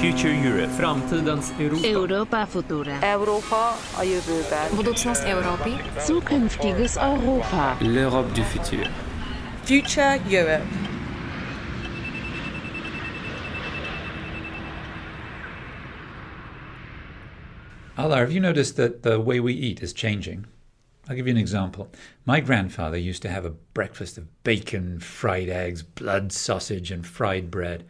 Future Europe. Framtidens Europa. Europa Futura. Európa a jövőben. Budoucnost Evropy. Zukünftiges Europa. L'Europe du futur. Future Europe. Allar, have you noticed that the way we eat is changing? I'll give you an example. My grandfather used to have a breakfast of bacon, fried eggs, blood sausage, and fried bread.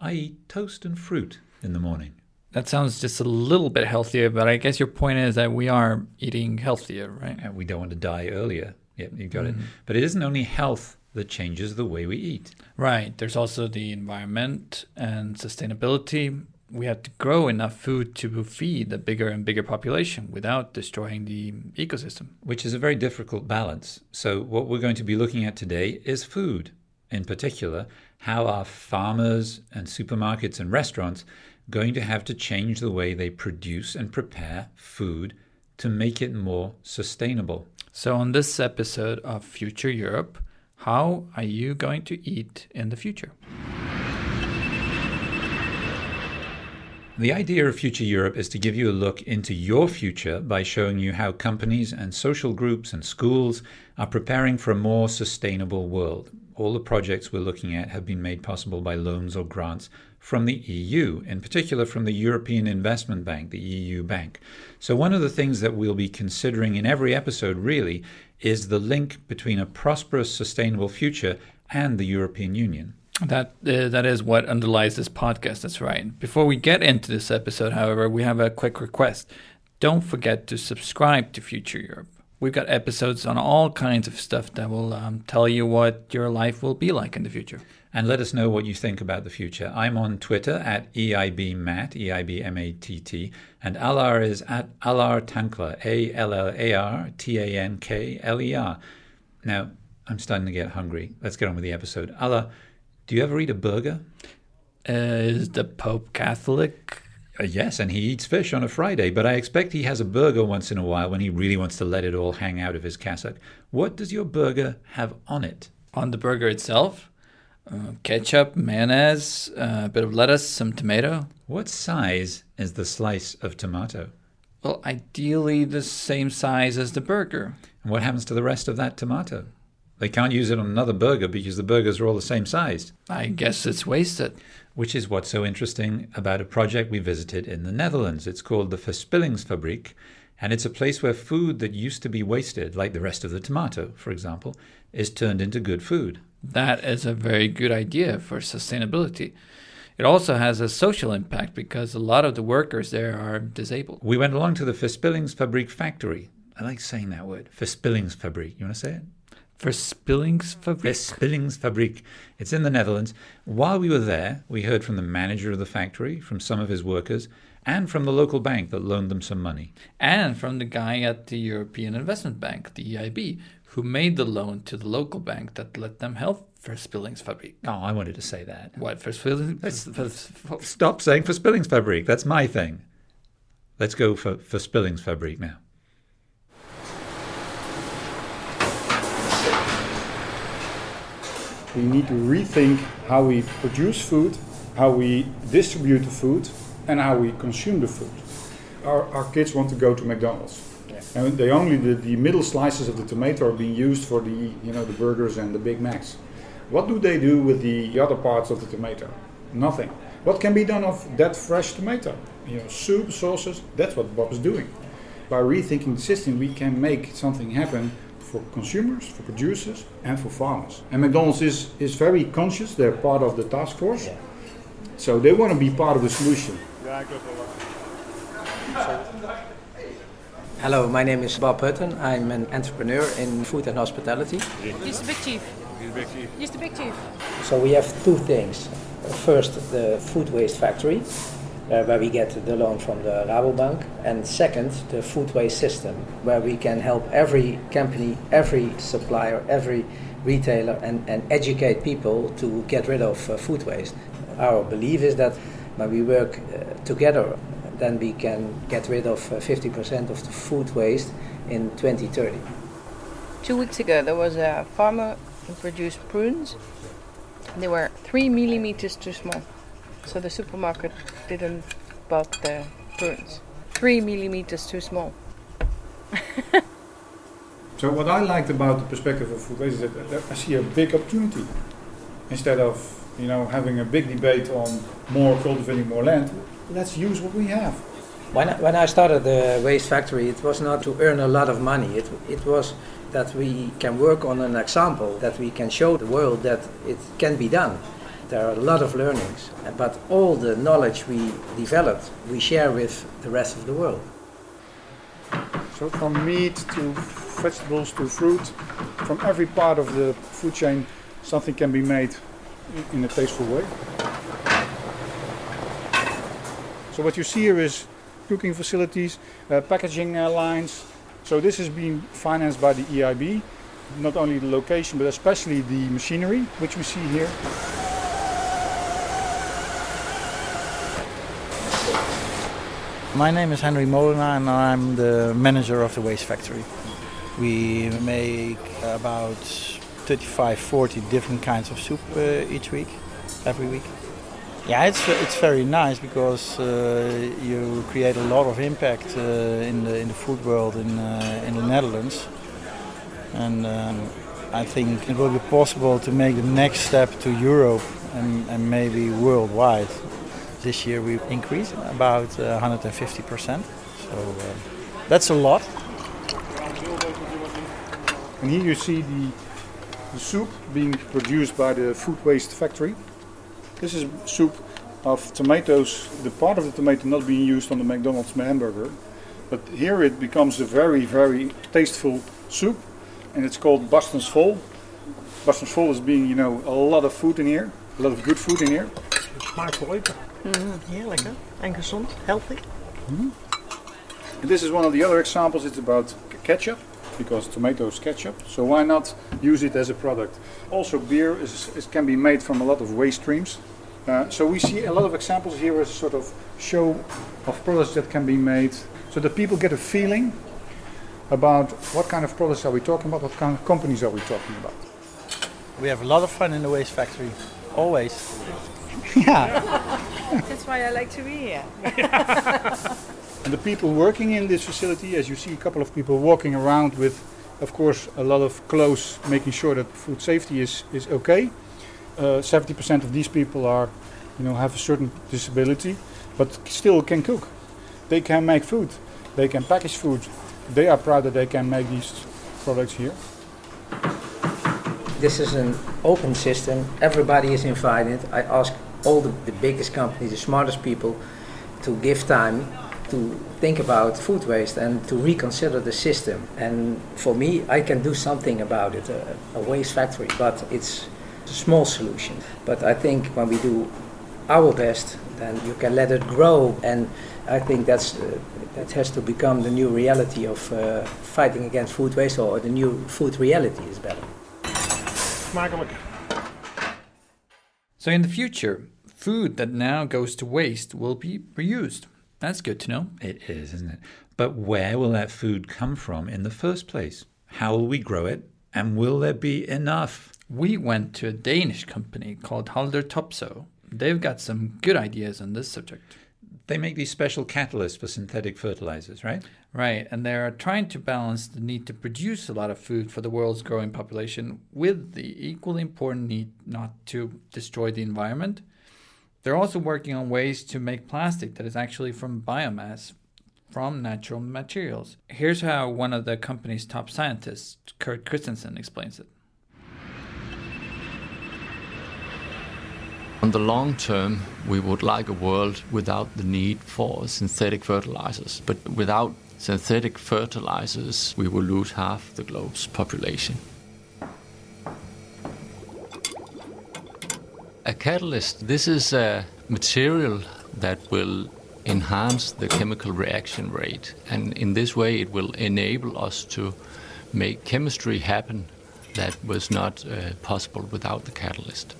I eat toast and fruit in the morning. That sounds just a little bit healthier, but I guess your point is that we are eating healthier, right? And we don't want to die earlier. Yep, you got it. Mm-hmm. But it isn't only health that changes the way we eat. Right. There's also the environment and sustainability. We have to grow enough food to feed a bigger and bigger population without destroying the ecosystem. which is a very difficult balance. So, what we're going to be looking at today is food. In particular, how are farmers and supermarkets and restaurants going to have to change the way they produce and prepare food to make it more sustainable? So, on this episode of Future Europe, how are you going to eat in the future? The idea of Future Europe is to give you a look into your future by showing you how companies and social groups and schools are preparing for a more sustainable world. All the projects we're looking at have been made possible by loans or grants from the EU, in particular from the European Investment Bank, the EU Bank. So, one of the things that we'll be considering in every episode really is the link between a prosperous, sustainable future and the European Union. That uh, that is what underlies this podcast. That's right. Before we get into this episode, however, we have a quick request. Don't forget to subscribe to Future Europe. We've got episodes on all kinds of stuff that will um, tell you what your life will be like in the future. and let us know what you think about the future. I'm on Twitter at E EIBMatt, E-I-B-M-A-T-T, and Allar is at Allar Tankler, A-L-L-A-R-T-A-N-K-L-E-R. Now, I'm starting to get hungry. Let's get on with the episode. Allar, do you ever eat a burger? Uh, is the Pope Catholic? Uh, yes, and he eats fish on a Friday, but I expect he has a burger once in a while when he really wants to let it all hang out of his cassock. What does your burger have on it? On the burger itself, uh, ketchup, mayonnaise, uh, a bit of lettuce, some tomato. What size is the slice of tomato? Well, ideally the same size as the burger. And what happens to the rest of that tomato? They can't use it on another burger because the burgers are all the same size, I guess it's wasted. Which is what's so interesting about a project we visited in the Netherlands. It's called the Verspillingsfabriek, and it's a place where food that used to be wasted, like the rest of the tomato, for example, is turned into good food. That is a very good idea for sustainability. It also has a social impact because a lot of the workers there are disabled. We went along to the Verspillingsfabriek factory. I like saying that word, Verspillingsfabriek. You want to say it? Verspillingsfabriek. Verspillingsfabriek. It's in the Netherlands. While we were there, we heard from the manager of the factory, from some of his workers, and from the local bank that loaned them some money. And from the guy at the European Investment Bank, the EIB, who made the loan to the local bank that let them help Verspillingsfabriek. Oh, I wanted to say that. What, Verspilling? Stop saying Verspillingsfabriek. That's my thing. Let's go for Verspillingsfabriek now. We need to rethink how we produce food, how we distribute the food, and how we consume the food. Our, our kids want to go to McDonald's, and they only the, the middle slices of the tomato are being used for the you know the burgers and the Big Macs. What do they do with the other parts of the tomato? Nothing. What can be done of that fresh tomato? You know, soup, sauces. That's what Bob is doing. By rethinking the system, we can make something happen for consumers, for producers, and for farmers. And McDonald's is, is very conscious, they're part of the task force. So they want to be part of the solution. Hello, my name is Bob Hutten. I'm an entrepreneur in food and hospitality. He's the big chief. He's the big chief. So we have two things. First, the food waste factory, uh, where we get the loan from the Rabobank, and second, the food waste system, where we can help every company, every supplier, every retailer, and, and educate people to get rid of uh, food waste. Our belief is that when we work uh, together, then we can get rid of uh, 50% of the food waste in 2030. Two weeks ago, there was a farmer who produced prunes. They were three millimeters too small. So the supermarket didn't bought the prunes. Three millimeters too small. So what I liked about the perspective of food waste is that that I see a big opportunity. Instead of you know having a big debate on more cultivating more land, let's use what we have. When I, when I started the waste factory, it was not to earn a lot of money. It, it was that we can work on an example, that we can show the world that it can be done. There are a lot of learnings, but all the knowledge we developed, we share with the rest of the world. So from meat to vegetables to fruit, from every part of the food chain, something can be made in- a tasteful way. So what you see here is cooking facilities, uh, packaging uh, lines. So this is being financed by the EIB, not only the location but especially the machinery, which we see here. My name is Henry Molenaar and I'm the manager of the waste factory. We make about 35, 40 different kinds of soup uh, each week, every week. Yeah, it's it's very nice because uh, you create a lot of impact uh, in the in the food world in uh, in the Netherlands, and um, I think it will be possible to make the next step to Europe and, and maybe worldwide. This year we increased about uh, 150 percent, so uh, that's a lot. And here you see the, the soup being produced by the food waste factory. This is soup of tomatoes, the part of the tomato not being used on the McDonald's hamburger. But here it becomes a very, very tasteful soup. And it's called Barstensvol. Bastens Vol is being, you know, a lot of food in here. A lot of good food in here. Smaakt wel lekker. Heerlijk hè? En gezond, healthy. And this is one of the other examples. It's about ketchup because tomato is ketchup. So why not use it as a product? Also, beer is, is can be made from a lot of waste streams. Uh, so we see a lot of examples here as a sort of show of products that can be made, so that people get a feeling about what kind of products are we talking about, what kind of companies are we talking about. We have a lot of fun in the waste factory, always. yeah. That's why I like to be here. And the people working in this facility, as you see a couple of people walking around with, of course, a lot of clothes, making sure that food safety is, is okay. Uh, 70% of these people are, you know, have a certain disability, but still can cook. They can make food. They can package food. They are proud that they can make these products here. This is an open system. Everybody is invited. I ask all the, the biggest companies, the smartest people, to give time to think about food waste and to reconsider the system. And for me, I can do something about it, a, a waste factory, but it's a small solution. But I think when we do our best, then you can let it grow. And I think that's uh, that has to become the new reality of uh, fighting against food waste, or the new food reality is better. Smakelijk. So in the future, food that now goes to waste will be reused. That's good to know. It is, isn't it? But where will that food come from in the first place? How will we grow it? And will there be enough? We went to a Danish company called Haldor Topsoe. They've got some good ideas on this subject. They make these special catalysts for synthetic fertilizers, right? Right, and they're trying to balance the need to produce a lot of food for the world's growing population with the equally important need not to destroy the environment. They're also working on ways to make plastic that is actually from biomass, from natural materials. Here's how one of the company's top scientists, Kurt Christensen, explains it. On the long term, we would like a world without the need for synthetic fertilizers. But without synthetic fertilizers, we will lose half the globe's population. A catalyst, this is a material that will enhance the chemical reaction rate. And in this way, it will enable us to make chemistry happen that was not uh, possible without the catalyst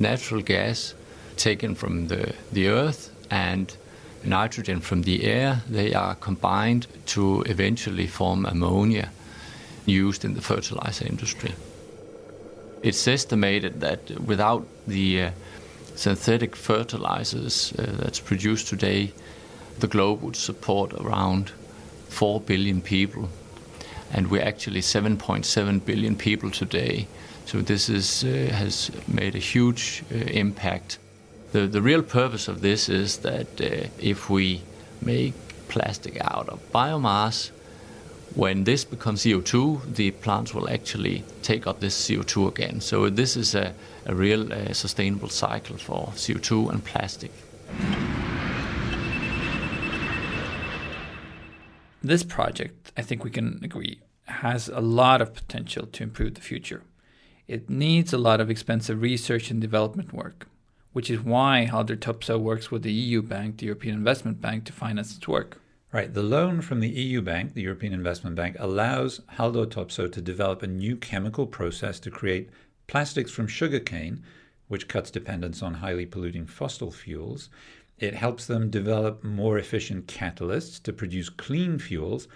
natural gas taken from the, the earth and nitrogen from the air, they are combined to eventually form ammonia used in the fertilizer industry. It's estimated that without the uh, synthetic fertilizers uh, that's produced today, the globe would support around 4 billion people. And we're actually 7.7 billion people today. So this is, uh, has made a huge uh, impact. The, the real purpose of this is that uh, if we make plastic out of biomass, when this becomes CO2, the plants will actually take up this CO2 again. So this is a, a real uh, sustainable cycle for CO2 and plastic. This project, I think we can agree, has a lot of potential to improve the future. It needs a lot of expensive research and development work, which is why Haldor Topsoe works with the EU Bank, the European Investment Bank, to finance its work. Right. The loan from the EU Bank, the European Investment Bank, allows Haldor Topsoe to develop a new chemical process to create plastics from sugarcane, which cuts dependence on highly polluting fossil fuels, it helps them develop more efficient catalysts to produce clean fuels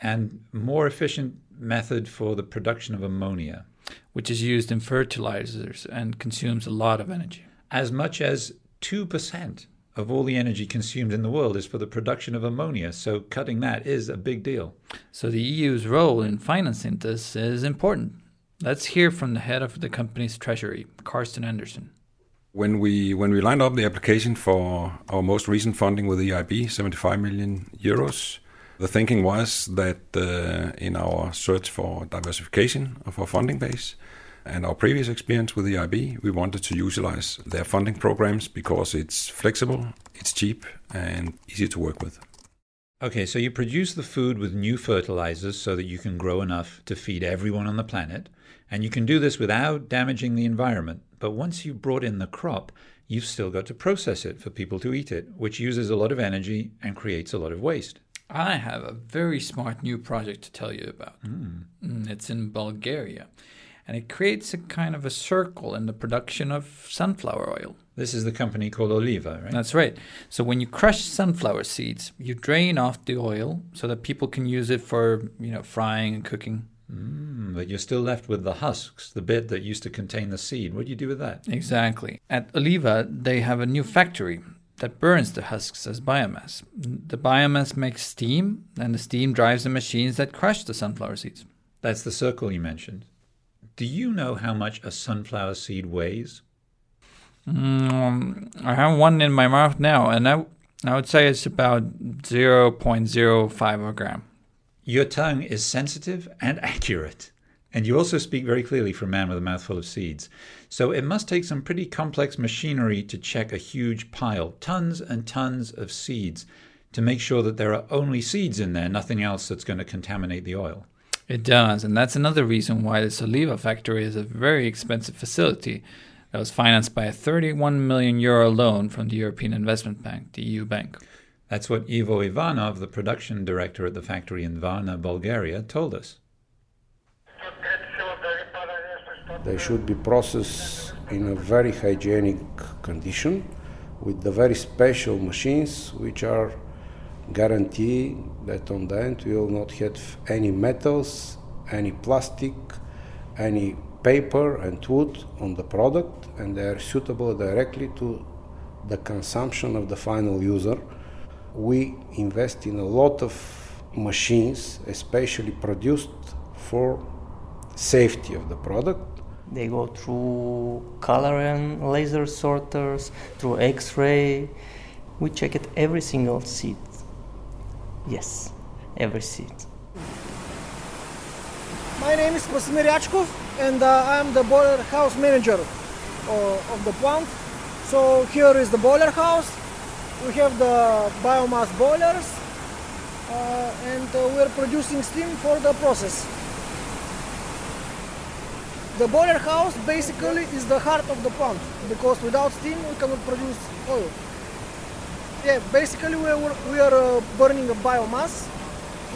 and more efficient method for the production of ammonia, which is used in fertilizers and consumes a lot of energy. As much as 2% of all the energy consumed in the world is for the production of ammonia, so cutting that is a big deal. So the EU's role in financing this is important. Let's hear from the head of the company's treasury, Karsten Andersen. When we when we lined up the application for our most recent funding with EIB, 75 million euros, the thinking was that uh, in our search for diversification of our funding base and our previous experience with EIB, we wanted to utilize their funding programs because it's flexible, it's cheap, and easy to work with. Okay, so you produce the food with new fertilizers so that you can grow enough to feed everyone on the planet, and you can do this without damaging the environment. But once you've brought in the crop, you've still got to process it for people to eat it, which uses a lot of energy and creates a lot of waste. I have a very smart new project to tell you about. Mm. It's in Bulgaria, and it creates a kind of a circle in the production of sunflower oil. This is the company called Oliva, right? That's right. So when you crush sunflower seeds, you drain off the oil so that people can use it for, you know, frying and cooking. Mm, but you're still left with the husks, the bit that used to contain the seed. What do you do with that? Exactly. At Oliva, they have a new factory that burns the husks as biomass. The biomass makes steam, and the steam drives the machines that crush the sunflower seeds. That's the circle you mentioned. Do you know how much a sunflower seed weighs? Mm, I have one in my mouth now, and I, I would say it's about 0.05 a gram. Your tongue is sensitive and accurate. And you also speak very clearly for a man with a mouthful of seeds. So it must take some pretty complex machinery to check a huge pile, tons and tons of seeds, to make sure that there are only seeds in there, nothing else that's going to contaminate the oil. It does, and that's another reason why the Oliva factory is a very expensive facility that was financed by a 31 million euro loan from the European Investment Bank, the EU bank. That's what Ivo Ivanov, the production director at the factory in Varna, Bulgaria, told us. They should be processed in a very hygienic condition with the very special machines which are guarantee that on the end we will not have any metals, any plastic, any paper and wood on the product and they are suitable directly to the consumption of the final user. We invest in a lot of machines, especially produced for safety of the product. They go through color and laser sorters, through X-ray. We check it every single seed. Yes, every seed. My name is Vasimir Yachkov and uh, I'm the boiler house manager uh, of the plant. So here is the boiler house. We have the biomass boilers uh, and uh, we're producing steam for the process. The boiler house basically is the heart of the plant because without steam we cannot produce oil. Yeah, basically we are, we are uh, burning a biomass,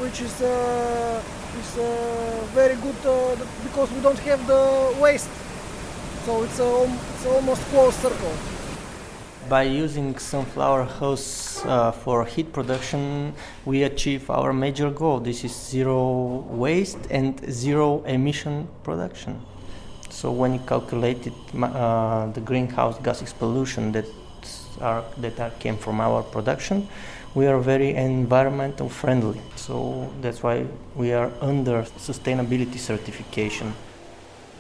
which is, uh, is uh, very good uh, because we don't have the waste. So it's, a, it's almost closed circle. By using sunflower hose uh, for heat production, we achieve our major goal. This is zero waste and zero emission production. So when you calculated uh, the greenhouse gases pollution that are that are, came from our production, we are very environmental friendly. So that's why we are under sustainability certification.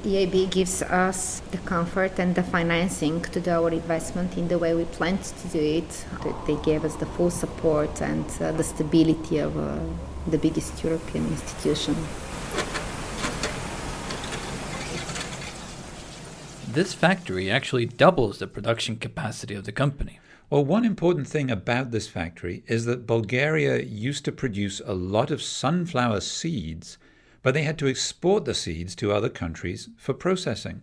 EIB gives us the comfort and the financing to do our investment in the way we planned to do it. They gave us the full support and uh, the stability of uh, the biggest European institution. This factory actually doubles the production capacity of the company. Well, one important thing about this factory is that Bulgaria used to produce a lot of sunflower seeds but they had to export the seeds to other countries for processing.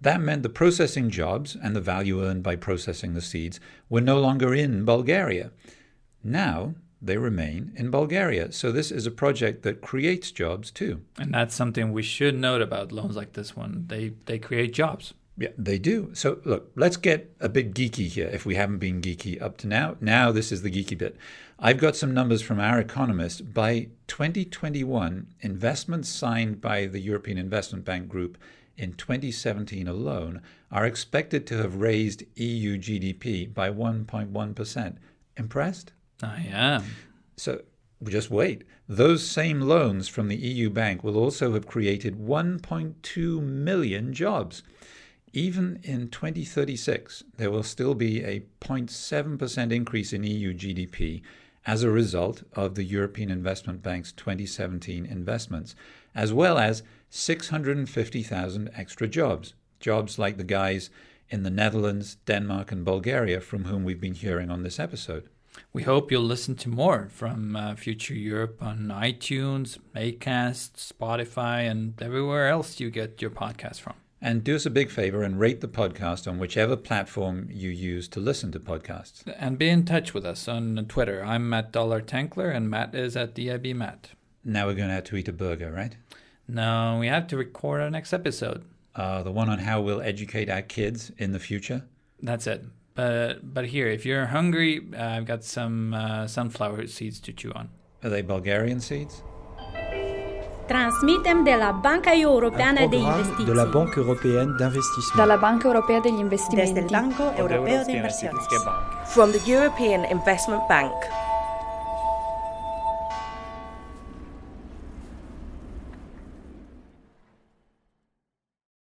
That meant the processing jobs and the value earned by processing the seeds were no longer in Bulgaria. Now they remain in Bulgaria. So this is a project that creates jobs too. And that's something we should note about loans like this one. They they create jobs. Yeah, they do. So look, let's get a bit geeky here if we haven't been geeky up to now. Now this is the geeky bit. I've got some numbers from our economist. By 2021, investments signed by the European Investment Bank Group in 2017 alone are expected to have raised EU GDP by 1.1%. Impressed? I am. So just wait. Those same loans from the EU bank will also have created 1.2 million jobs. Even in 2036, there will still be a 0.7% increase in EU GDP as a result of the European Investment Bank's 2017 investments, as well as 650,000 extra jobs. Jobs like the guys in the Netherlands, Denmark, and Bulgaria from whom we've been hearing on this episode. We hope you'll listen to more from uh, Future Europe on iTunes, Acast, Spotify, and everywhere else you get your podcast from. And do us a big favor and rate the podcast on whichever platform you use to listen to podcasts. And be in touch with us on Twitter. I'm at Allar Tankler, and Matt is at EIBMatt. Now we're going to have to eat a burger, right? No, we have to record our next episode. Uh, the one on how we'll educate our kids in the future? That's it. But but here, if you're hungry, uh, I've got some uh, sunflower seeds to chew on. Are they Bulgarian seeds? Transmitem de la Banca Europeană de Investiții. de la Banque Européenne d'Investissement. De la Banca Europea degli Investimenti. Desde el Banco Europeo de Inversiones. From the European Investment Bank.